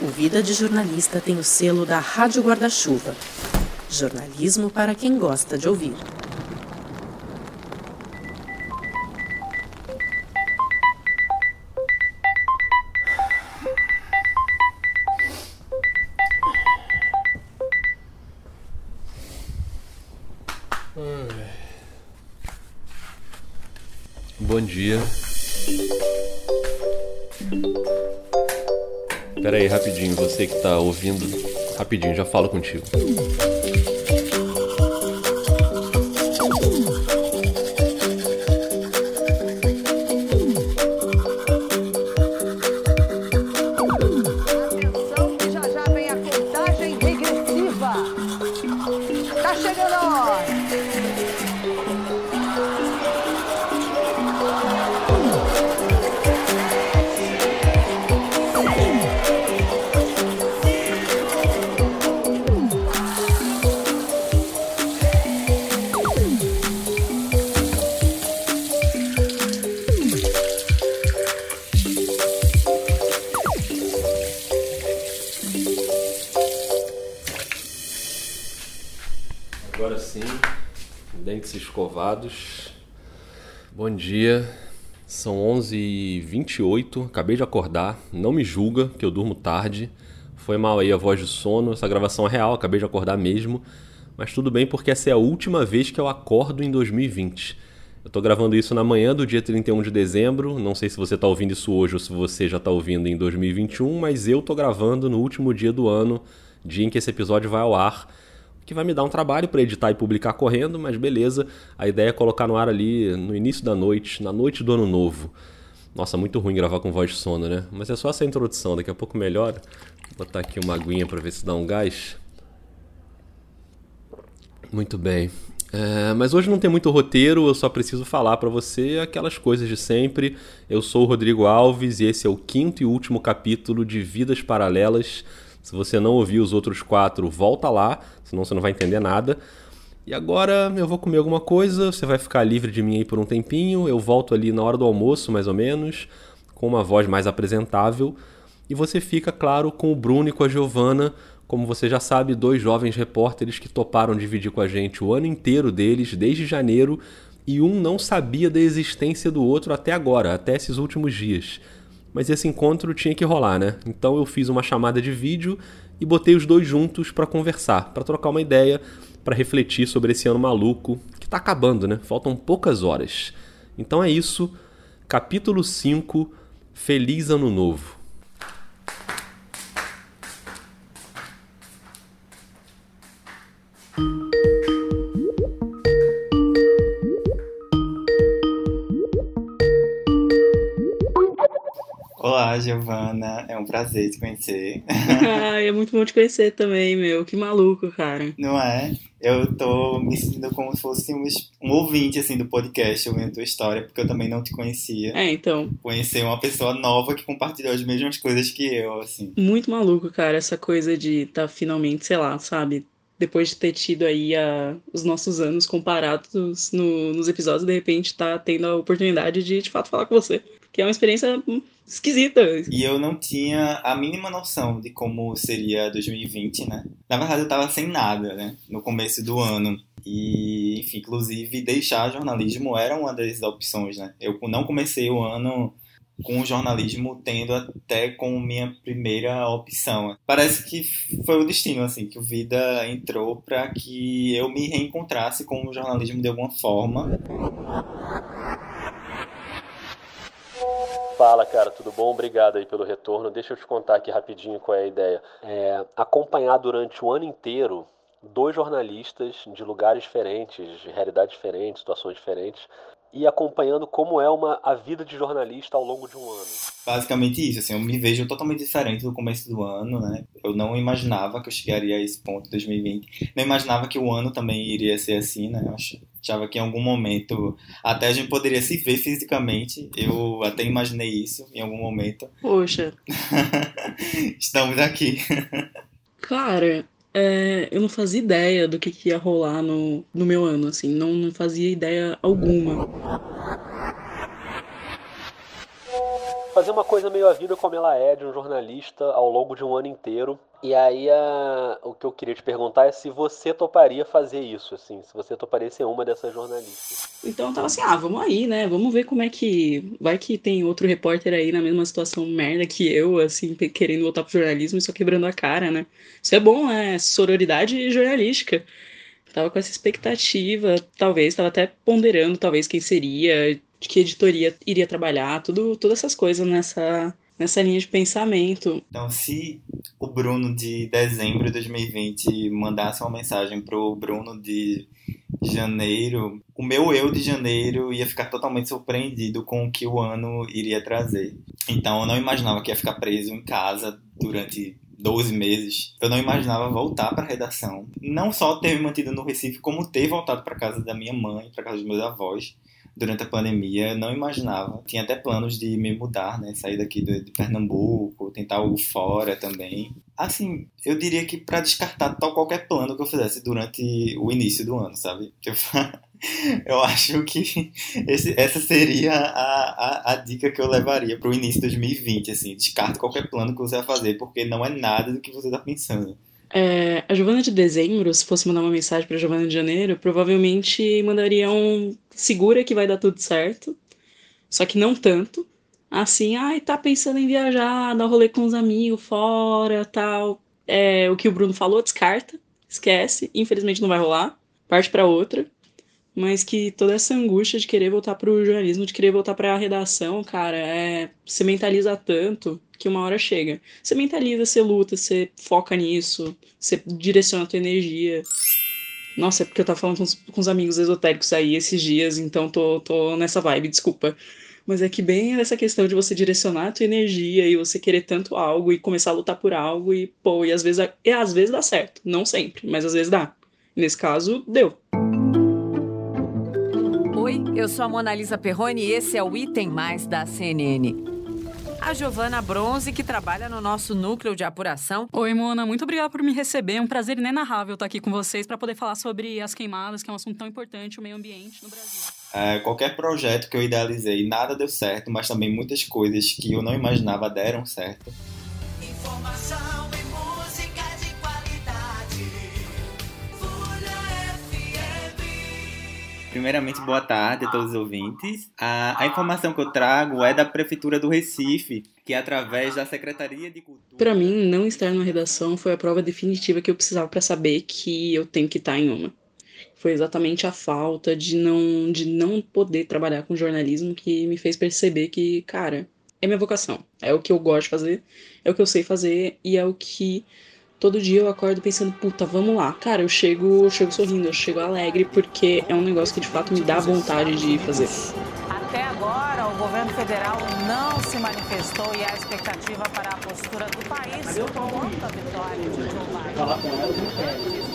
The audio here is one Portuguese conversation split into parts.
O Vida de Jornalista tem o selo da Rádio Guarda-Chuva. Jornalismo para quem gosta de ouvir. Ouvindo, rapidinho, já falo contigo. Bom dia, são 11h28, acabei de acordar. Não me julga que eu durmo tarde. Foi mal aí a voz de sono, essa gravação é real, acabei de acordar mesmo. Mas tudo bem porque essa é a última vez que eu acordo em 2020. Eu tô gravando isso na manhã do dia 31 de dezembro. Não sei se você tá ouvindo isso hoje ou se você já tá ouvindo em 2021, mas eu tô gravando no último dia do ano, dia em que esse episódio vai ao ar que vai me dar um trabalho para editar e publicar correndo, mas beleza. A ideia é colocar no ar ali no início da noite, na noite do ano novo. Nossa, muito ruim gravar com voz de sono, né? Mas é só essa introdução, daqui a pouco melhora. Vou botar aqui uma aguinha para ver se dá um gás. Muito bem. É, mas hoje não tem muito roteiro, eu só preciso falar para você aquelas coisas de sempre. Eu sou o Rodrigo Alves e esse é o quinto e último capítulo de Vidas Paralelas. Se você não ouviu os outros quatro, volta lá, senão você não vai entender nada. E agora eu vou comer alguma coisa, você vai ficar livre de mim aí por um tempinho. Eu volto ali na hora do almoço, mais ou menos, com uma voz mais apresentável. E você fica, claro, com o Bruno e com a Giovana, como você já sabe, dois jovens repórteres que toparam dividir com a gente o ano inteiro deles, desde janeiro, e um não sabia da existência do outro até agora, até esses últimos dias. Mas esse encontro tinha que rolar, né? Então eu fiz uma chamada de vídeo e botei os dois juntos para conversar, para trocar uma ideia, para refletir sobre esse ano maluco que tá acabando, né? Faltam poucas horas. Então é isso. Capítulo 5. Feliz Ano Novo. Olá, Giovana. É um prazer te conhecer. Ai, é muito bom te conhecer também, meu. Que maluco, cara. Não é? Eu tô me sentindo como se fosse um, um ouvinte, assim, do podcast, ouvindo a tua história, porque eu também não te conhecia. É, então, Conhecer uma pessoa nova que compartilhou as mesmas coisas que eu, assim. muito maluco, cara, essa coisa de tá finalmente, sei lá, sabe? Depois de ter tido aí a, os nossos anos comparados no- nos episódios, de repente tá tendo a oportunidade de, de fato, falar com você. Que é uma experiência esquisita. E eu não tinha a mínima noção de como seria 2020, né? Na verdade, eu tava sem nada, né? No começo do ano. E, enfim, inclusive, deixar jornalismo era uma das opções, né? Eu não comecei o ano com o jornalismo tendo até como minha primeira opção. Parece que foi o destino, assim, que o Vida entrou para que eu me reencontrasse com o jornalismo de alguma forma. Fala, cara, tudo bom? Obrigado aí pelo retorno. Deixa eu te contar aqui rapidinho qual é a ideia. É, acompanhar durante o ano inteiro dois jornalistas de lugares diferentes, de realidades diferentes, situações diferentes, e acompanhando como é uma, a vida de jornalista ao longo de um ano. Basicamente isso, assim, eu me vejo totalmente diferente do começo do ano, né? Eu não imaginava que eu chegaria a esse ponto em 2020. Não imaginava que o ano também iria ser assim, né? Eu ach- achava que em algum momento até a gente poderia se ver fisicamente. Eu até imaginei isso em algum momento. Poxa, Estamos aqui. cara, é, eu não fazia ideia do que, que ia rolar no, no meu ano, assim. Não, não fazia ideia alguma. fazer uma coisa meio a vida como ela é de um jornalista ao longo de um ano inteiro. E aí a... o que eu queria te perguntar é se você toparia fazer isso, assim, se você toparia ser uma dessas jornalistas. Então eu tava assim, ah, vamos aí, né? Vamos ver como é que. Vai que tem outro repórter aí na mesma situação merda que eu, assim, querendo voltar pro jornalismo e só quebrando a cara, né? Isso é bom, né? Sororidade jornalística. Tava com essa expectativa, talvez, tava até ponderando, talvez, quem seria, de que editoria iria trabalhar, tudo, todas essas coisas nessa, nessa linha de pensamento. Então, se o Bruno de dezembro de 2020 mandasse uma mensagem pro Bruno de janeiro, o meu eu de janeiro ia ficar totalmente surpreendido com o que o ano iria trazer. Então, eu não imaginava que ia ficar preso em casa durante 12 meses, eu não imaginava voltar para a redação. Não só ter me mantido no Recife, como ter voltado para casa da minha mãe, para casa dos meus avós durante a pandemia, eu não imaginava. Tinha até planos de me mudar, né? Sair daqui de, de Pernambuco, tentar algo fora também. Assim, eu diria que para descartar tal qualquer plano que eu fizesse durante o início do ano, sabe? Tipo, eu acho que esse, essa seria a, a, a, dica que eu levaria para o início de 2020, assim, descarte qualquer plano que você vai fazer, porque não é nada do que você está pensando. É, a Giovana de dezembro, se fosse mandar uma mensagem para Giovana de janeiro, provavelmente mandaria um segura que vai dar tudo certo, só que não tanto. Assim, ai, tá pensando em viajar, dar rolê com os amigos fora, tal. É, o que o Bruno falou, descarta, esquece, infelizmente não vai rolar, parte para outra. Mas que toda essa angústia de querer voltar pro jornalismo, de querer voltar para a redação, cara, é, se mentaliza tanto que uma hora chega. Você mentaliza, você luta, você foca nisso, você direciona a tua energia. Nossa, é porque eu tava falando com os, com os amigos esotéricos aí esses dias, então tô, tô nessa vibe, desculpa. Mas é que bem essa questão de você direcionar a tua energia e você querer tanto algo e começar a lutar por algo e, pô, e às vezes, e às vezes dá certo. Não sempre, mas às vezes dá. Nesse caso, deu. Oi, eu sou a Mona Lisa Perrone e esse é o Item Mais da CNN a Giovana Bronze, que trabalha no nosso núcleo de apuração. Oi, Mona, muito obrigada por me receber. É um prazer inenarrável estar aqui com vocês para poder falar sobre as queimadas, que é um assunto tão importante, o meio ambiente no Brasil. É, qualquer projeto que eu idealizei, nada deu certo, mas também muitas coisas que eu não imaginava deram certo. Informação Primeiramente, boa tarde a todos os ouvintes. A, a, informação que eu trago é da Prefeitura do Recife, que é através da Secretaria de Cultura. Para mim, não estar na redação foi a prova definitiva que eu precisava para saber que eu tenho que estar em uma. Foi exatamente a falta de não, de não poder trabalhar com jornalismo que me fez perceber que, cara, é minha vocação. É o que eu gosto de fazer, é o que eu sei fazer e é o que todo dia eu acordo pensando, puta, vamos lá. Cara, eu chego, eu chego sorrindo, eu chego alegre, porque é um negócio que de fato me dá vontade de fazer. Até agora, o governo federal não se manifestou e a expectativa para a postura do país quanto à vitória de Joe Biden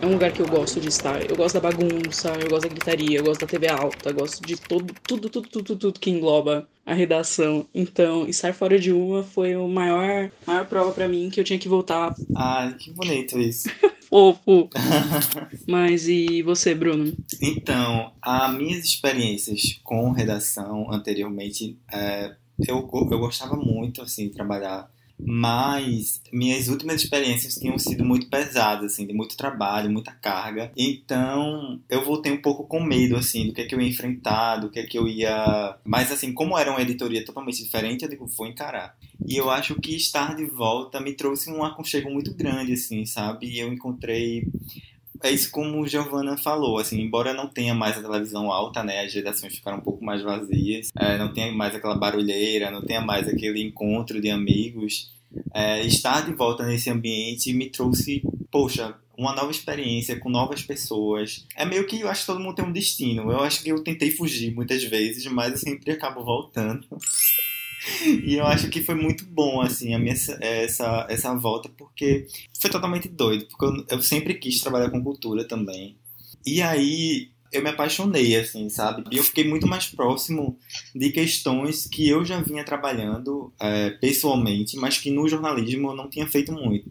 é um lugar que eu gosto de estar. Eu gosto da bagunça, eu gosto da gritaria, eu gosto da TV alta, eu gosto de todo, tudo, tudo, tudo, tudo que engloba a redação. Então, estar fora de uma foi a maior, maior prova para mim que eu tinha que voltar. Ah, que bonito isso. Fofo. Mas e você, Bruno? Então, as minhas experiências com redação anteriormente, é, eu, eu gostava muito, assim, de trabalhar mas minhas últimas experiências tinham sido muito pesadas, assim, de muito trabalho, muita carga. Então, eu voltei um pouco com medo, assim, do que é que eu ia enfrentar, do que é que eu ia... Mas, assim, como era uma editoria totalmente diferente, eu digo, vou encarar. E eu acho que estar de volta me trouxe um aconchego muito grande, assim, sabe? Eu encontrei é isso como Giovanna falou, assim, embora não tenha mais a televisão alta, né, as gerações ficaram um pouco mais vazias, é, não tenha mais aquela barulheira, não tenha mais aquele encontro de amigos, é, estar de volta nesse ambiente me trouxe, poxa, uma nova experiência com novas pessoas. É meio que eu acho que todo mundo tem um destino. Eu acho que eu tentei fugir muitas vezes, mas eu sempre acabo voltando. E eu acho que foi muito bom, assim, a minha, essa, essa volta, porque foi totalmente doido, porque eu, eu sempre quis trabalhar com cultura também. E aí eu me apaixonei, assim, sabe? E eu fiquei muito mais próximo de questões que eu já vinha trabalhando é, pessoalmente, mas que no jornalismo eu não tinha feito muito.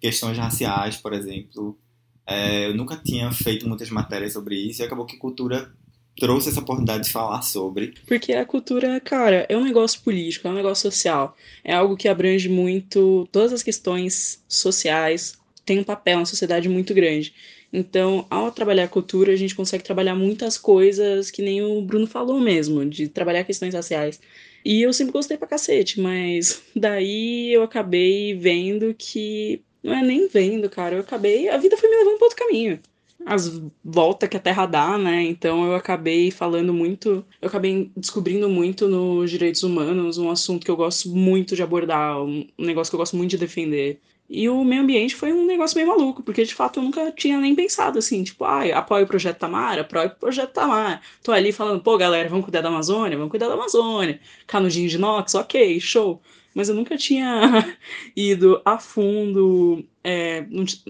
Questões raciais, por exemplo. É, eu nunca tinha feito muitas matérias sobre isso e acabou que cultura trouxe essa oportunidade de falar sobre. Porque a cultura, cara, é um negócio político, é um negócio social. É algo que abrange muito todas as questões sociais, tem um papel na sociedade muito grande. Então, ao trabalhar a cultura, a gente consegue trabalhar muitas coisas que nem o Bruno falou mesmo, de trabalhar questões raciais. E eu sempre gostei pra cacete, mas daí eu acabei vendo que. Não é nem vendo, cara. Eu acabei. A vida foi me levando pra outro caminho as voltas que a Terra dá, né? Então eu acabei falando muito, eu acabei descobrindo muito nos direitos humanos, um assunto que eu gosto muito de abordar, um negócio que eu gosto muito de defender. E o meio ambiente foi um negócio meio maluco, porque de fato eu nunca tinha nem pensado assim, tipo, ah, apoio o projeto Tamara, apoio o projeto Tamara. Tô ali falando, pô, galera, vamos cuidar da Amazônia, vamos cuidar da Amazônia. Canudinho de inox, ok, show. Mas eu nunca tinha ido a fundo. É,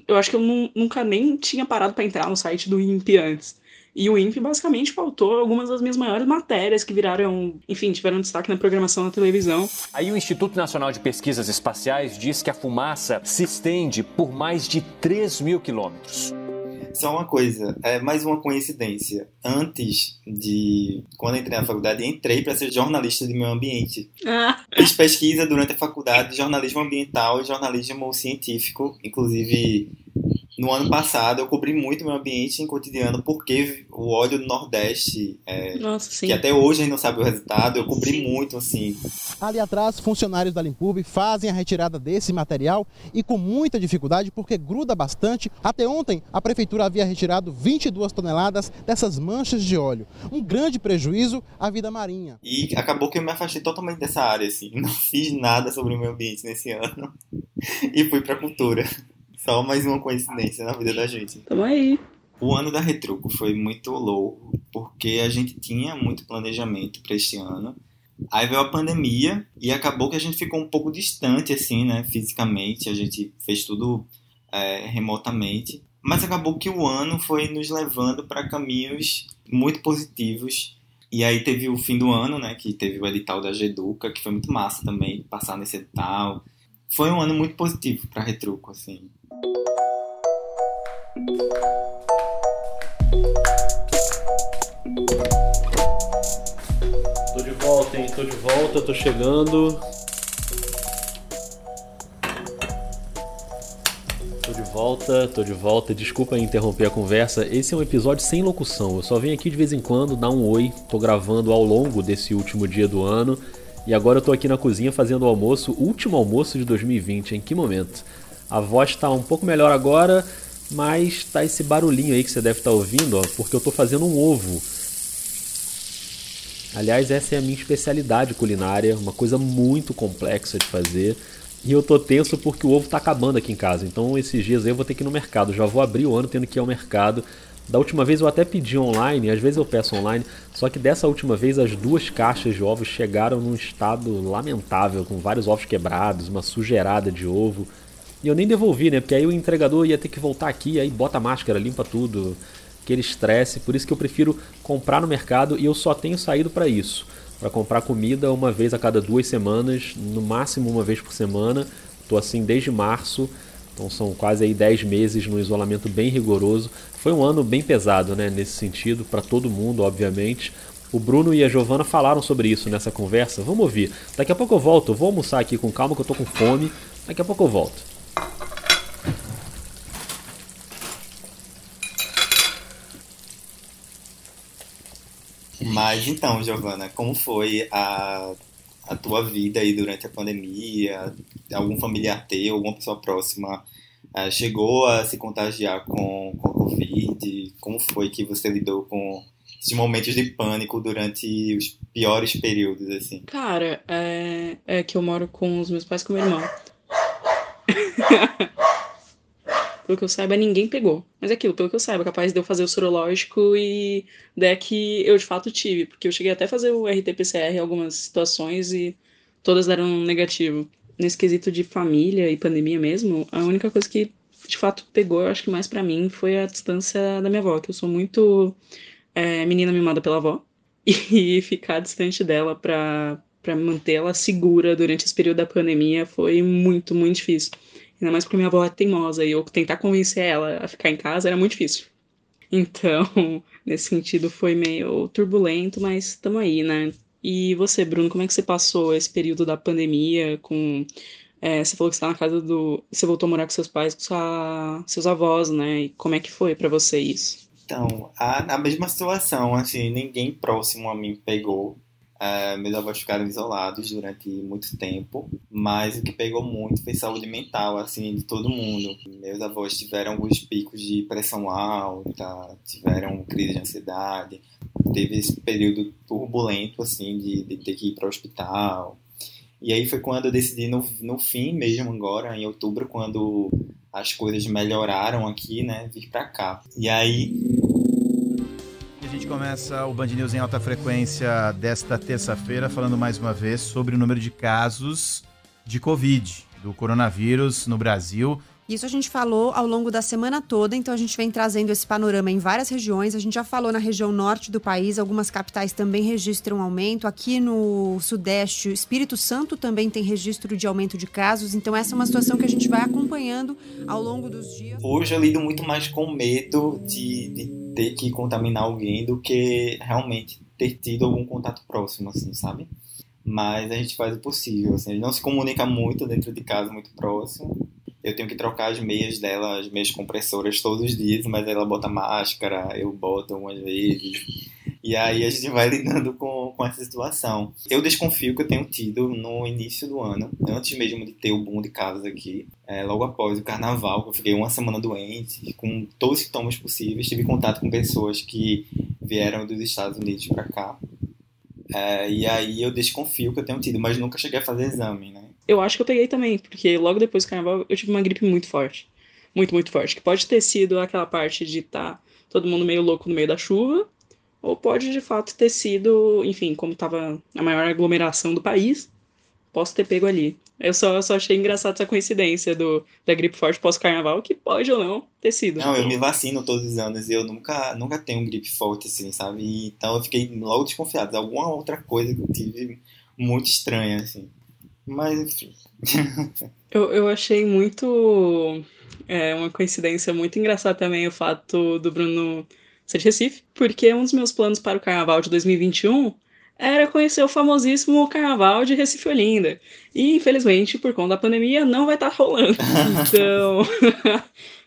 eu acho que eu nunca nem tinha parado para entrar no site do INPE antes. E o INPE basicamente faltou algumas das minhas maiores matérias que viraram, enfim, tiveram destaque na programação na televisão. Aí o Instituto Nacional de Pesquisas Espaciais diz que a fumaça se estende por mais de 3 mil quilômetros. Só uma coisa, é mais uma coincidência. Antes de. Quando entrei na faculdade, entrei para ser jornalista de meio ambiente. Ah. Fiz pesquisa durante a faculdade de jornalismo ambiental e jornalismo científico. Inclusive, no ano passado eu cobri muito meu ambiente em cotidiano porque o óleo do Nordeste, é, Nossa, que até hoje a gente não sabe o resultado, eu cobri sim. muito assim. Ali atrás, funcionários da Limpub fazem a retirada desse material e com muita dificuldade porque gruda bastante. Até ontem, a prefeitura havia retirado 22 toneladas dessas manchas de óleo. Um grande prejuízo à vida marinha. E acabou que eu me afastei totalmente dessa área, assim. Não fiz nada sobre o meio ambiente nesse ano. e fui para cultura. Só mais uma coincidência na vida da gente. Tamo aí. O ano da Retruco foi muito louco, porque a gente tinha muito planejamento para este ano. Aí veio a pandemia e acabou que a gente ficou um pouco distante, assim, né, fisicamente. A gente fez tudo é, remotamente. Mas acabou que o ano foi nos levando para caminhos muito positivos. E aí teve o fim do ano, né, que teve o edital da Geduca, que foi muito massa também, passar nesse edital. Foi um ano muito positivo para Retruco, assim. Tô de volta, hein? Tô de volta, tô chegando. Tô de volta, tô de volta. Desculpa interromper a conversa. Esse é um episódio sem locução. Eu só venho aqui de vez em quando dar um oi. Tô gravando ao longo desse último dia do ano. E agora eu tô aqui na cozinha fazendo o almoço, último almoço de 2020. Em que momento? A voz está um pouco melhor agora, mas tá esse barulhinho aí que você deve estar tá ouvindo, ó, porque eu estou fazendo um ovo. Aliás, essa é a minha especialidade culinária, uma coisa muito complexa de fazer. E eu tô tenso porque o ovo tá acabando aqui em casa. Então esses dias aí eu vou ter que ir no mercado. Já vou abrir o ano tendo que ir ao mercado. Da última vez eu até pedi online, às vezes eu peço online, só que dessa última vez as duas caixas de ovos chegaram num estado lamentável, com vários ovos quebrados, uma sujeirada de ovo. E eu nem devolvi, né? Porque aí o entregador ia ter que voltar aqui, aí bota a máscara, limpa tudo, aquele estresse. Por isso que eu prefiro comprar no mercado e eu só tenho saído para isso. Para comprar comida uma vez a cada duas semanas, no máximo uma vez por semana. Tô assim desde março, então são quase aí 10 meses no isolamento bem rigoroso. Foi um ano bem pesado, né, nesse sentido, para todo mundo, obviamente. O Bruno e a Giovana falaram sobre isso nessa conversa. Vamos ouvir. Daqui a pouco eu volto. Eu vou almoçar aqui com calma que eu tô com fome. Daqui a pouco eu volto. Mas então, Giovana, como foi a, a tua vida aí durante a pandemia? Algum familiar teu, alguma pessoa próxima uh, chegou a se contagiar com, com Covid? Como foi que você lidou com esses momentos de pânico durante os piores períodos, assim? Cara, é, é que eu moro com os meus pais e com meu irmão. Pelo que eu saiba, ninguém pegou. Mas é aquilo, pelo que eu saiba, capaz de eu fazer o sorológico e der que eu de fato tive. Porque eu cheguei até a fazer o RT-PCR em algumas situações e todas deram negativo. Nesse quesito de família e pandemia mesmo, a única coisa que de fato pegou, eu acho que mais para mim, foi a distância da minha avó, que eu sou muito é, menina mimada pela avó. E ficar distante dela pra, pra manter ela segura durante esse período da pandemia foi muito, muito difícil. Ainda mais porque minha avó é teimosa e eu tentar convencer ela a ficar em casa era muito difícil. Então, nesse sentido, foi meio turbulento, mas estamos aí, né? E você, Bruno, como é que você passou esse período da pandemia com é, você falou que você está na casa do. Você voltou a morar com seus pais, com sua, seus avós, né? E como é que foi para você isso? Então, a, a mesma situação, assim, ninguém próximo a mim pegou. Uh, meus avós ficaram isolados durante muito tempo, mas o que pegou muito foi saúde mental, assim, de todo mundo. Meus avós tiveram alguns picos de pressão alta, tiveram crise de ansiedade, teve esse período turbulento, assim, de, de ter que ir para o hospital. E aí foi quando eu decidi, no, no fim mesmo agora, em outubro, quando as coisas melhoraram aqui, né, vir para cá. E aí gente começa o Band News em alta frequência desta terça-feira, falando mais uma vez sobre o número de casos de Covid, do coronavírus no Brasil. Isso a gente falou ao longo da semana toda, então a gente vem trazendo esse panorama em várias regiões. A gente já falou na região norte do país, algumas capitais também registram aumento. Aqui no sudeste, Espírito Santo também tem registro de aumento de casos. Então essa é uma situação que a gente vai acompanhando ao longo dos dias. Hoje eu lido muito mais com medo de, de ter que contaminar alguém do que realmente ter tido algum contato próximo, assim, sabe? Mas a gente faz o possível, assim, a gente não se comunica muito dentro de casa, muito próximo eu tenho que trocar as meias dela, as meias compressoras todos os dias, mas ela bota máscara, eu boto algumas vezes. E aí a gente vai lidando com, com essa situação. Eu desconfio que eu tenho tido no início do ano, antes mesmo de ter o boom de casos aqui, é, logo após o carnaval, eu fiquei uma semana doente, com todos os sintomas possíveis, tive contato com pessoas que vieram dos Estados Unidos para cá. É, e aí eu desconfio que eu tenho tido, mas nunca cheguei a fazer exame, né? Eu acho que eu peguei também, porque logo depois do carnaval eu tive uma gripe muito forte. Muito, muito forte. Que pode ter sido aquela parte de estar tá todo mundo meio louco no meio da chuva, ou pode de fato ter sido, enfim, como estava a maior aglomeração do país, posso ter pego ali. Eu só, só achei engraçado essa coincidência do, da gripe forte pós-carnaval, que pode ou não ter sido. Não, eu me vacino todos os anos e eu nunca, nunca tenho gripe forte, assim, sabe? Então eu fiquei logo desconfiado. Alguma outra coisa que eu tive muito estranha, assim. Mas, enfim. eu, eu achei muito. É uma coincidência muito engraçada também o fato do Bruno ser de Recife, porque um dos meus planos para o carnaval de 2021 era conhecer o famosíssimo carnaval de Recife Olinda. E, infelizmente, por conta da pandemia, não vai estar tá rolando. Então,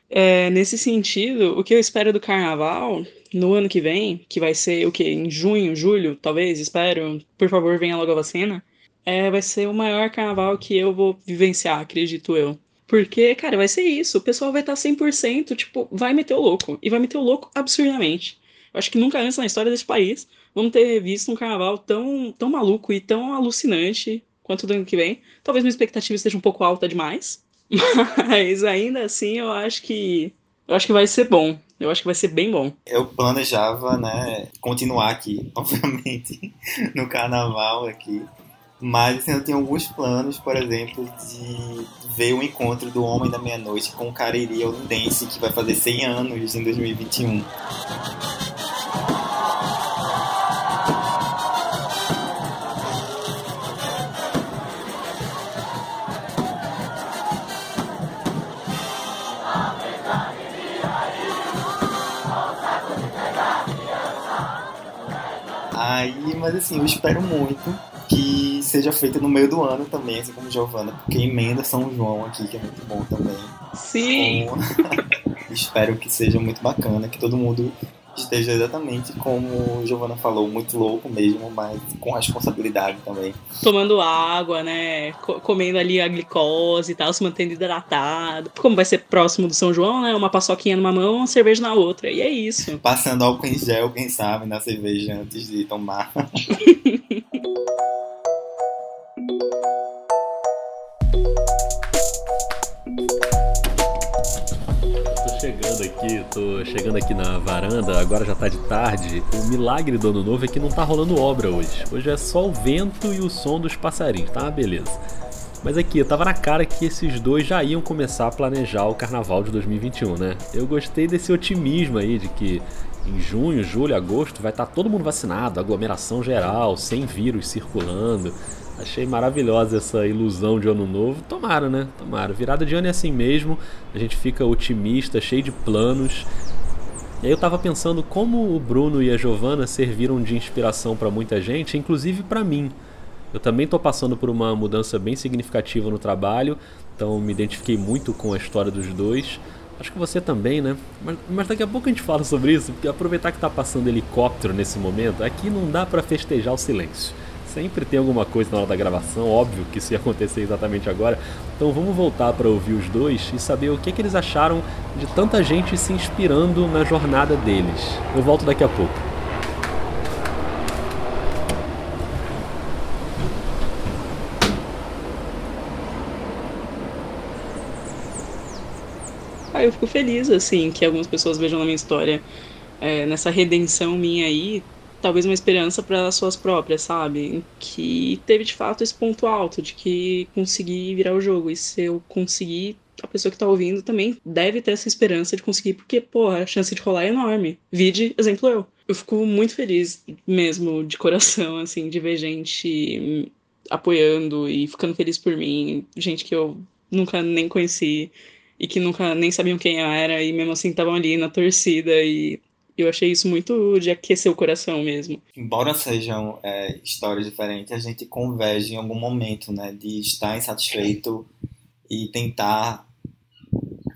é, nesse sentido, o que eu espero do carnaval no ano que vem, que vai ser o que? Em junho, julho, talvez, espero. Por favor, venha logo a vacina é, vai ser o maior carnaval que eu vou vivenciar, acredito eu. Porque, cara, vai ser isso. O pessoal vai estar 100%, tipo, vai meter o louco. E vai meter o louco absurdamente. Eu acho que nunca antes na história desse país vamos ter visto um carnaval tão, tão maluco e tão alucinante quanto do ano que vem. Talvez minha expectativa esteja um pouco alta demais. Mas ainda assim, eu acho que. Eu acho que vai ser bom. Eu acho que vai ser bem bom. Eu planejava, né, continuar aqui, obviamente, no carnaval aqui. Mas assim, eu tenho alguns planos, por exemplo, de ver o encontro do Homem da Meia-Noite com o Cariri Olindense, que vai fazer 100 anos em 2021. Aí, mas assim, eu espero muito que seja feita no meio do ano também, assim como Giovana, porque emenda São João aqui, que é muito bom também. Sim! Espero que seja muito bacana, que todo mundo esteja exatamente como Giovana falou, muito louco mesmo, mas com responsabilidade também. Tomando água, né? comendo ali a glicose e tal, se mantendo hidratado. Como vai ser próximo do São João, né? Uma paçoquinha numa mão, uma cerveja na outra. E é isso. Passando álcool em gel, quem sabe, na cerveja antes de tomar. aqui, tô chegando aqui na varanda, agora já tá de tarde. O milagre do ano novo é que não tá rolando obra hoje. Hoje é só o vento e o som dos passarinhos, tá beleza. Mas aqui, tava na cara que esses dois já iam começar a planejar o carnaval de 2021, né? Eu gostei desse otimismo aí de que em junho, julho, agosto vai estar tá todo mundo vacinado, aglomeração geral, sem vírus circulando. Achei maravilhosa essa ilusão de ano novo. Tomara, né? Tomara. Virada de ano é assim mesmo. A gente fica otimista, cheio de planos. E aí eu tava pensando como o Bruno e a Giovana serviram de inspiração para muita gente, inclusive para mim. Eu também estou passando por uma mudança bem significativa no trabalho, então me identifiquei muito com a história dos dois. Acho que você também, né? Mas, mas daqui a pouco a gente fala sobre isso, porque aproveitar que está passando helicóptero nesse momento, aqui não dá para festejar o silêncio. Sempre tem alguma coisa na hora da gravação, óbvio que isso ia acontecer exatamente agora. Então vamos voltar para ouvir os dois e saber o que, que eles acharam de tanta gente se inspirando na jornada deles. Eu volto daqui a pouco. Ah, eu fico feliz, assim, que algumas pessoas vejam na minha história, é, nessa redenção minha aí, talvez uma esperança para suas próprias, sabe? Que teve de fato esse ponto alto de que consegui virar o jogo. E se eu conseguir, a pessoa que tá ouvindo também deve ter essa esperança de conseguir, porque, pô, a chance de rolar é enorme. Vide, exemplo, eu. Eu fico muito feliz mesmo, de coração, assim, de ver gente apoiando e ficando feliz por mim. Gente que eu nunca nem conheci e que nunca nem sabiam quem eu era e mesmo assim estavam ali na torcida e eu achei isso muito de aquecer o coração mesmo. Embora sejam é, histórias diferentes, a gente converge em algum momento, né, de estar insatisfeito e tentar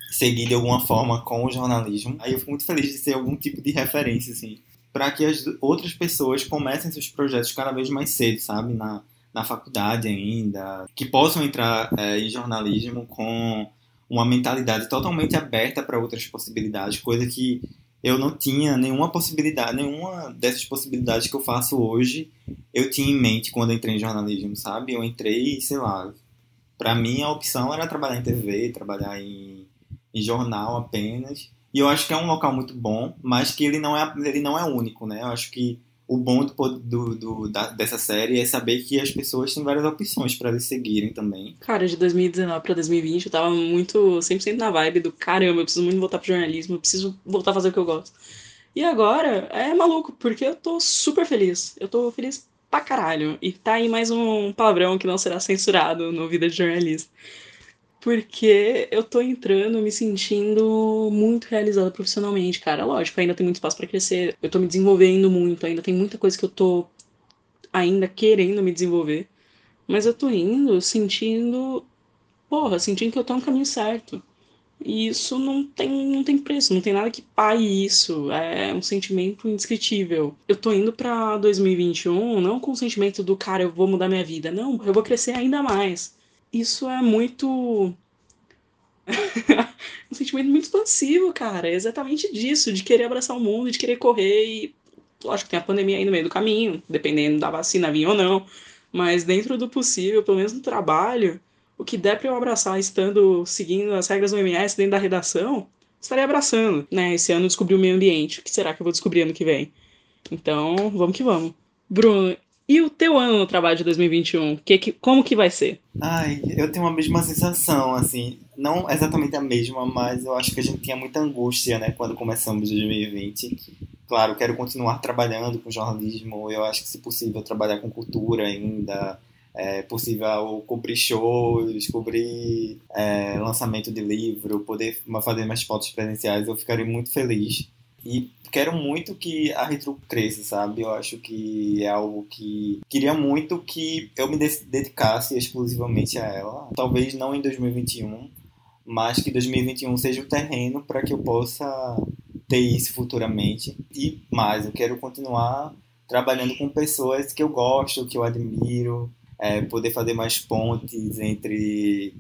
seguir de alguma forma com o jornalismo. Aí eu fico muito feliz de ser algum tipo de referência, assim, para que as outras pessoas comecem seus projetos cada vez mais cedo, sabe, na, na faculdade ainda, que possam entrar é, em jornalismo com uma mentalidade totalmente aberta para outras possibilidades, coisa que eu não tinha nenhuma possibilidade, nenhuma dessas possibilidades que eu faço hoje, eu tinha em mente quando entrei em jornalismo, sabe? Eu entrei, sei lá, para mim a opção era trabalhar em TV, trabalhar em, em jornal apenas. E eu acho que é um local muito bom, mas que ele não é, ele não é único, né? Eu acho que o bom do, do, da, dessa série é saber que as pessoas têm várias opções para eles seguirem também. Cara, de 2019 para 2020 eu tava muito 100% na vibe do caramba, eu preciso muito voltar pro jornalismo, eu preciso voltar a fazer o que eu gosto. E agora é maluco, porque eu tô super feliz. Eu tô feliz pra caralho. E tá aí mais um palavrão que não será censurado no Vida de Jornalista porque eu tô entrando me sentindo muito realizada profissionalmente, cara. Lógico, ainda tem muito espaço para crescer, eu tô me desenvolvendo muito, ainda tem muita coisa que eu tô ainda querendo me desenvolver, mas eu tô indo sentindo, porra, sentindo que eu tô no caminho certo. E isso não tem, não tem preço, não tem nada que pague isso. É um sentimento indescritível. Eu tô indo pra 2021 não com o sentimento do cara, eu vou mudar minha vida. Não, eu vou crescer ainda mais isso é muito. um sentimento muito expansivo, cara. É exatamente disso, de querer abraçar o mundo, de querer correr e. Lógico tem a pandemia aí no meio do caminho, dependendo da vacina vir ou não. Mas dentro do possível, pelo menos no trabalho, o que der pra eu abraçar estando seguindo as regras do OMS dentro da redação, estarei abraçando. Né? Esse ano eu descobri o meio ambiente. O que será que eu vou descobrir ano que vem? Então, vamos que vamos. Bruno, e o teu ano no trabalho de 2021? Que, que, como que vai ser? Ai, eu tenho a mesma sensação, assim. Não exatamente a mesma, mas eu acho que a gente tinha muita angústia, né, quando começamos 2020. Claro, quero continuar trabalhando com jornalismo. Eu acho que, se possível, trabalhar com cultura ainda. É possível cobrir shows, cobrir é, lançamento de livro, poder fazer mais fotos presenciais. Eu ficaria muito feliz. E quero muito que a Retro cresça, sabe? Eu acho que é algo que queria muito que eu me dedicasse exclusivamente a ela. Talvez não em 2021, mas que 2021 seja o terreno para que eu possa ter isso futuramente. E mais, eu quero continuar trabalhando com pessoas que eu gosto, que eu admiro, é, poder fazer mais pontes entre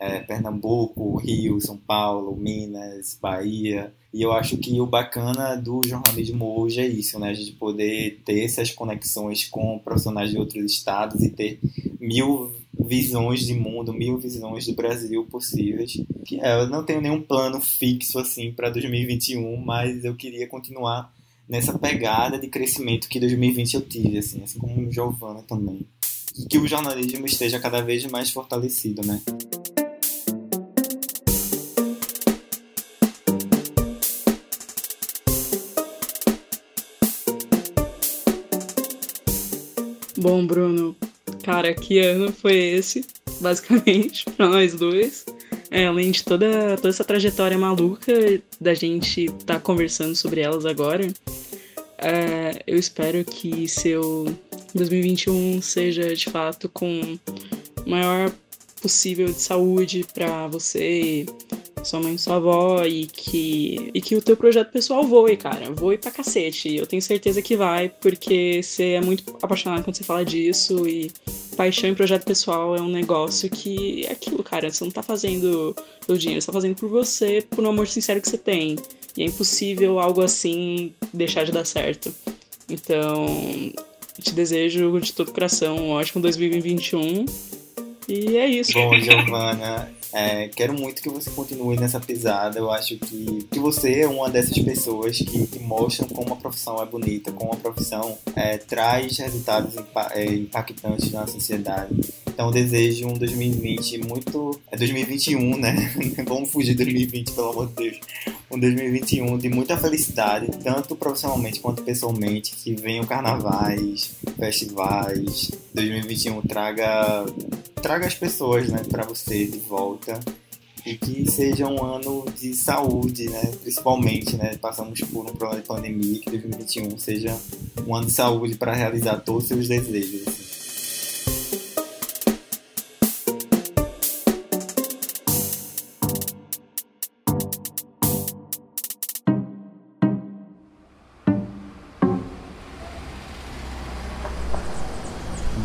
é, Pernambuco, Rio, São Paulo, Minas, Bahia. E eu acho que o bacana do jornalismo hoje é isso, né? A gente poder ter essas conexões com profissionais de outros estados e ter mil visões de mundo, mil visões do Brasil possíveis. Que é, eu não tenho nenhum plano fixo assim para 2021, mas eu queria continuar nessa pegada de crescimento que 2020 eu tive, assim, assim como o Giovana também. E que o jornalismo esteja cada vez mais fortalecido, né? Bom, Bruno, cara, que ano foi esse, basicamente, para nós dois? É, além de toda, toda essa trajetória maluca da gente tá conversando sobre elas agora, é, eu espero que seu 2021 seja de fato com o maior possível de saúde para você, sua mãe e sua avó, e que, e que o teu projeto pessoal voe, cara. Voe pra cacete. Eu tenho certeza que vai, porque você é muito apaixonado quando você fala disso e paixão em projeto pessoal é um negócio que é aquilo, cara. Você não tá fazendo pelo dinheiro, você tá fazendo por você, por um amor sincero que você tem. E é impossível algo assim deixar de dar certo. Então, te desejo de todo coração um ótimo 2021. E é isso. Bom, Giovana, é, quero muito que você continue nessa pisada. Eu acho que, que você é uma dessas pessoas que, que mostram como a profissão é bonita, como a profissão é, traz resultados impa é, impactantes na sociedade. Então, desejo um 2020 muito. É 2021, né? Vamos fugir de 2020, pelo amor de Deus. Um 2021 de muita felicidade, tanto profissionalmente quanto pessoalmente. Que venham carnavais, festivais. 2021 traga, traga as pessoas né, para você de volta e que seja um ano de saúde, né? Principalmente, né? Passamos por um problema de pandemia, que 2021 seja um ano de saúde para realizar todos os seus desejos. Assim.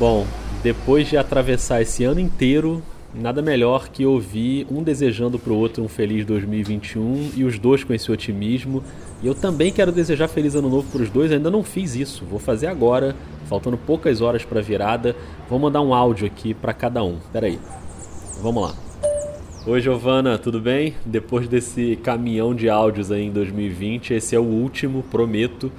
Bom, depois de atravessar esse ano inteiro nada melhor que ouvir um desejando para o outro um feliz 2021 e os dois com esse otimismo. E eu também quero desejar feliz ano novo para os dois, ainda não fiz isso, vou fazer agora, faltando poucas horas para a virada. Vou mandar um áudio aqui para cada um. Pera aí. Vamos lá. Oi Giovana, tudo bem? Depois desse caminhão de áudios aí em 2020, esse é o último, prometo.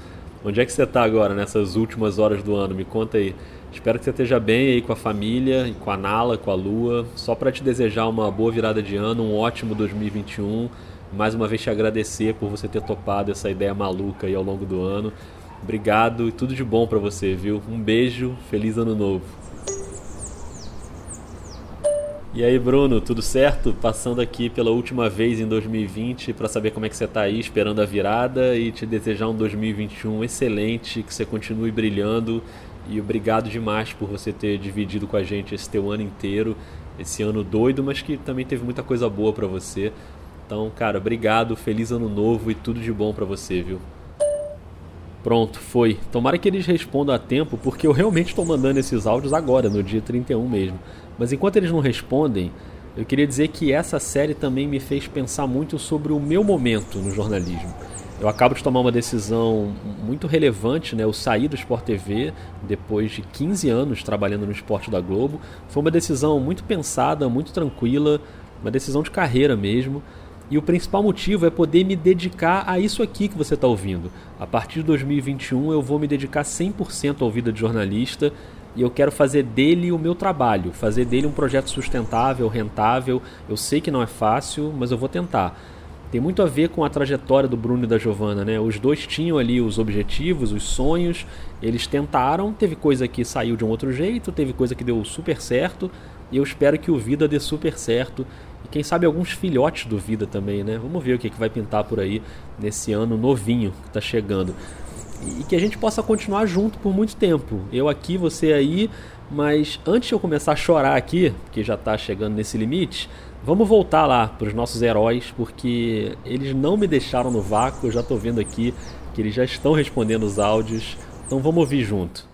Onde é que você está agora nessas últimas horas do ano? Me conta aí. Espero que você esteja bem aí com a família, com a Nala, com a Lua. Só para te desejar uma boa virada de ano, um ótimo 2021. Mais uma vez te agradecer por você ter topado essa ideia maluca aí ao longo do ano. Obrigado e tudo de bom para você, viu? Um beijo, feliz ano novo. E aí, Bruno, tudo certo? Passando aqui pela última vez em 2020 para saber como é que você está aí, esperando a virada e te desejar um 2021 excelente, que você continue brilhando e obrigado demais por você ter dividido com a gente esse teu ano inteiro, esse ano doido, mas que também teve muita coisa boa para você. Então, cara, obrigado, feliz ano novo e tudo de bom para você, viu? Pronto, foi. Tomara que eles respondam a tempo, porque eu realmente estou mandando esses áudios agora, no dia 31 mesmo. Mas enquanto eles não respondem, eu queria dizer que essa série também me fez pensar muito sobre o meu momento no jornalismo eu acabo de tomar uma decisão muito relevante, né? Eu saí do Sport TV depois de 15 anos trabalhando no esporte da Globo. Foi uma decisão muito pensada, muito tranquila, uma decisão de carreira mesmo. E o principal motivo é poder me dedicar a isso aqui que você está ouvindo. A partir de 2021 eu vou me dedicar 100% ao vida de jornalista e eu quero fazer dele o meu trabalho, fazer dele um projeto sustentável, rentável. Eu sei que não é fácil, mas eu vou tentar tem muito a ver com a trajetória do Bruno e da Giovanna, né? Os dois tinham ali os objetivos, os sonhos, eles tentaram, teve coisa que saiu de um outro jeito, teve coisa que deu super certo, e eu espero que o Vida dê super certo. E quem sabe alguns filhotes do Vida também, né? Vamos ver o que, que vai pintar por aí nesse ano novinho que está chegando. E que a gente possa continuar junto por muito tempo. Eu aqui, você aí, mas antes de eu começar a chorar aqui, que já está chegando nesse limite, Vamos voltar lá para os nossos heróis, porque eles não me deixaram no vácuo. Eu já estou vendo aqui que eles já estão respondendo os áudios. Então vamos ouvir junto.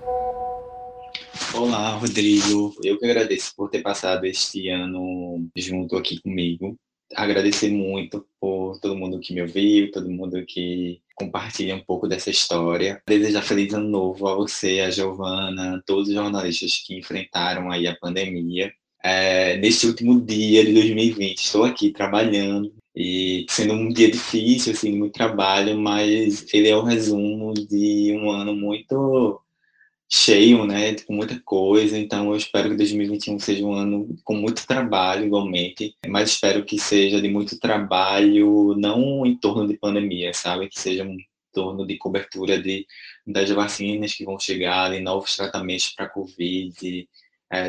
Olá, Rodrigo. Eu que agradeço por ter passado este ano junto aqui comigo. Agradecer muito por todo mundo que me ouviu, todo mundo que compartilha um pouco dessa história. Desejar feliz ano novo a você, a Giovana, todos os jornalistas que enfrentaram aí a pandemia é, neste último dia de 2020. Estou aqui trabalhando e sendo um dia difícil, assim, muito trabalho, mas ele é o resumo de um ano muito cheio, né, com muita coisa, então eu espero que 2021 seja um ano com muito trabalho igualmente, mas espero que seja de muito trabalho não em torno de pandemia, sabe, que seja em torno de cobertura de das vacinas que vão chegar, de novos tratamentos para covid, é,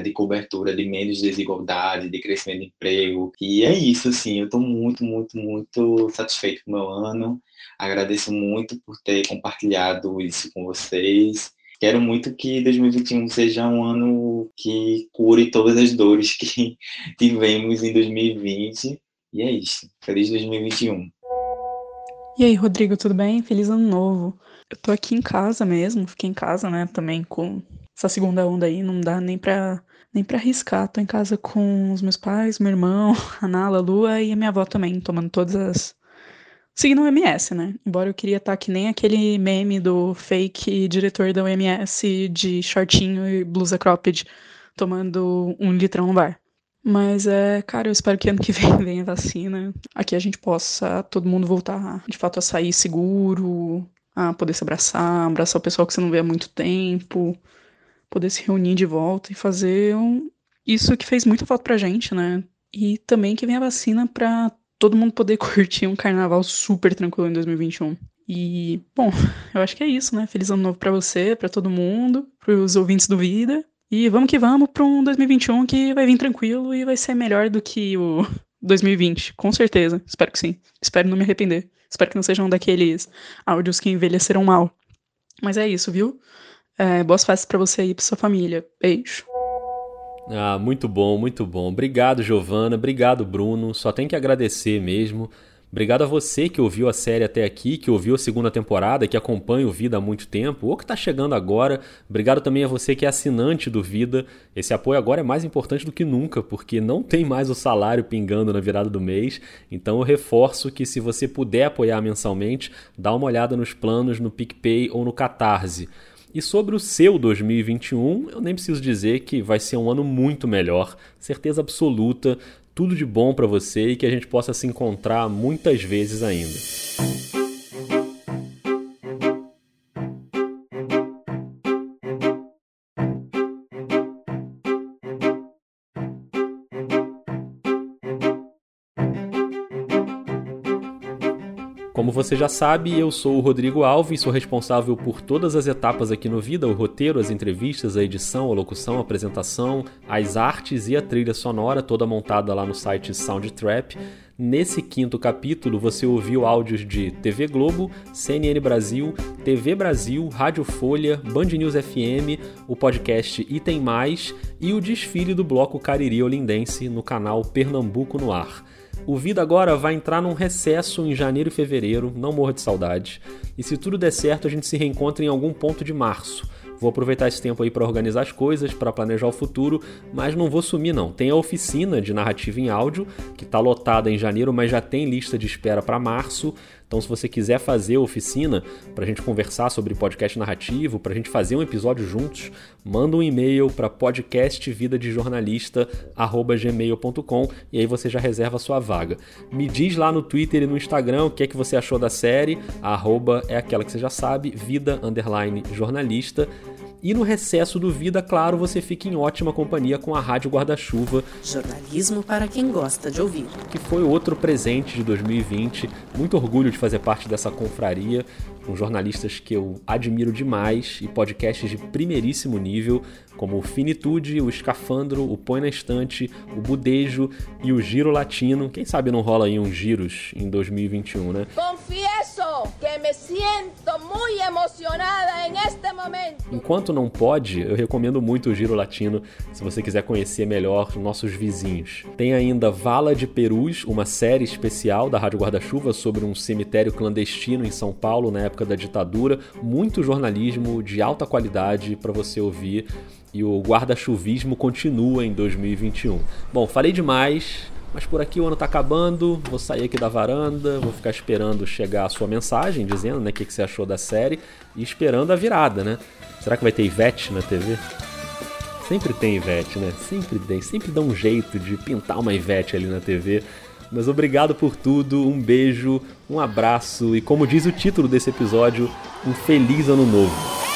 de cobertura, de menos desigualdade, de crescimento de emprego. E é isso, assim, eu estou muito, muito, muito satisfeito com o meu ano. Agradeço muito por ter compartilhado isso com vocês. Quero muito que 2021 seja um ano que cure todas as dores que tivemos em 2020. E é isso. Feliz 2021. E aí, Rodrigo, tudo bem? Feliz ano novo. Eu tô aqui em casa mesmo, fiquei em casa, né, também com essa segunda onda aí, não dá nem pra, nem pra arriscar. Tô em casa com os meus pais, meu irmão, a Nala, a Lua e a minha avó também, tomando todas as. Seguindo o MS, né? Embora eu queria estar tá que nem aquele meme do fake diretor da OMS de shortinho e blusa cropped, tomando um litrão no bar. Mas é, cara, eu espero que ano que vem venha vacina. Aqui a gente possa todo mundo voltar de fato a sair seguro, a poder se abraçar, abraçar o pessoal que você não vê há muito tempo, poder se reunir de volta e fazer um... isso que fez muita falta pra gente, né? E também que venha a vacina pra todo mundo poder curtir um carnaval super tranquilo em 2021. E, bom, eu acho que é isso, né? Feliz ano novo para você, para todo mundo, pros ouvintes do Vida. E vamos que vamos para um 2021 que vai vir tranquilo e vai ser melhor do que o 2020, com certeza. Espero que sim. Espero não me arrepender. Espero que não sejam daqueles áudios que envelheceram mal. Mas é isso, viu? É, boas festas para você e para sua família. Beijo. Ah, muito bom, muito bom. Obrigado, Giovana. Obrigado, Bruno. Só tem que agradecer mesmo. Obrigado a você que ouviu a série até aqui, que ouviu a segunda temporada, que acompanha o Vida há muito tempo, ou que está chegando agora. Obrigado também a você que é assinante do Vida. Esse apoio agora é mais importante do que nunca, porque não tem mais o salário pingando na virada do mês. Então eu reforço que se você puder apoiar mensalmente, dá uma olhada nos planos no PicPay ou no Catarse. E sobre o seu 2021, eu nem preciso dizer que vai ser um ano muito melhor, certeza absoluta tudo de bom para você e que a gente possa se encontrar muitas vezes ainda. Você já sabe, eu sou o Rodrigo Alves, sou responsável por todas as etapas aqui no Vida: o roteiro, as entrevistas, a edição, a locução, a apresentação, as artes e a trilha sonora, toda montada lá no site Soundtrap. Nesse quinto capítulo, você ouviu áudios de TV Globo, CNN Brasil, TV Brasil, Rádio Folha, Band News FM, o podcast Item Mais e o desfile do bloco Cariri Olindense no canal Pernambuco no Ar. O Vida agora vai entrar num recesso em janeiro e fevereiro, não morra de saudade. E se tudo der certo, a gente se reencontra em algum ponto de março. Vou aproveitar esse tempo aí para organizar as coisas, para planejar o futuro, mas não vou sumir não. Tem a oficina de narrativa em áudio, que está lotada em janeiro, mas já tem lista de espera para março. Então, se você quiser fazer oficina para a gente conversar sobre podcast narrativo, para a gente fazer um episódio juntos, manda um e-mail para podcastvidadejornalista@gmail.com e aí você já reserva a sua vaga. Me diz lá no Twitter e no Instagram o que é que você achou da série. A arroba é aquela que você já sabe, vida underline jornalista. E no recesso do Vida, claro, você fica em ótima companhia com a Rádio Guarda-Chuva. Jornalismo para quem gosta de ouvir. Que foi outro presente de 2020. Muito orgulho de fazer parte dessa confraria com jornalistas que eu admiro demais e podcasts de primeiríssimo nível, como o Finitude, o Escafandro, o Põe na Estante, o Budejo e o Giro Latino. Quem sabe não rola aí uns giros em 2021, né? Que me sinto muito emocionada em este momento. Enquanto não pode, eu recomendo muito o Giro Latino se você quiser conhecer melhor nossos vizinhos. Tem ainda Vala de Perus, uma série especial da Rádio Guarda-Chuva sobre um cemitério clandestino em São Paulo na época da ditadura. Muito jornalismo de alta qualidade para você ouvir e o guarda-chuvismo continua em 2021. Bom, falei demais, mas por aqui o ano tá acabando, vou sair aqui da varanda, vou ficar esperando chegar a sua mensagem dizendo né, o que, que você achou da série e esperando a virada, né? Será que vai ter Ivete na TV? Sempre tem Ivete, né? Sempre tem, sempre dá um jeito de pintar uma Ivete ali na TV. Mas obrigado por tudo, um beijo, um abraço e como diz o título desse episódio, um feliz ano novo.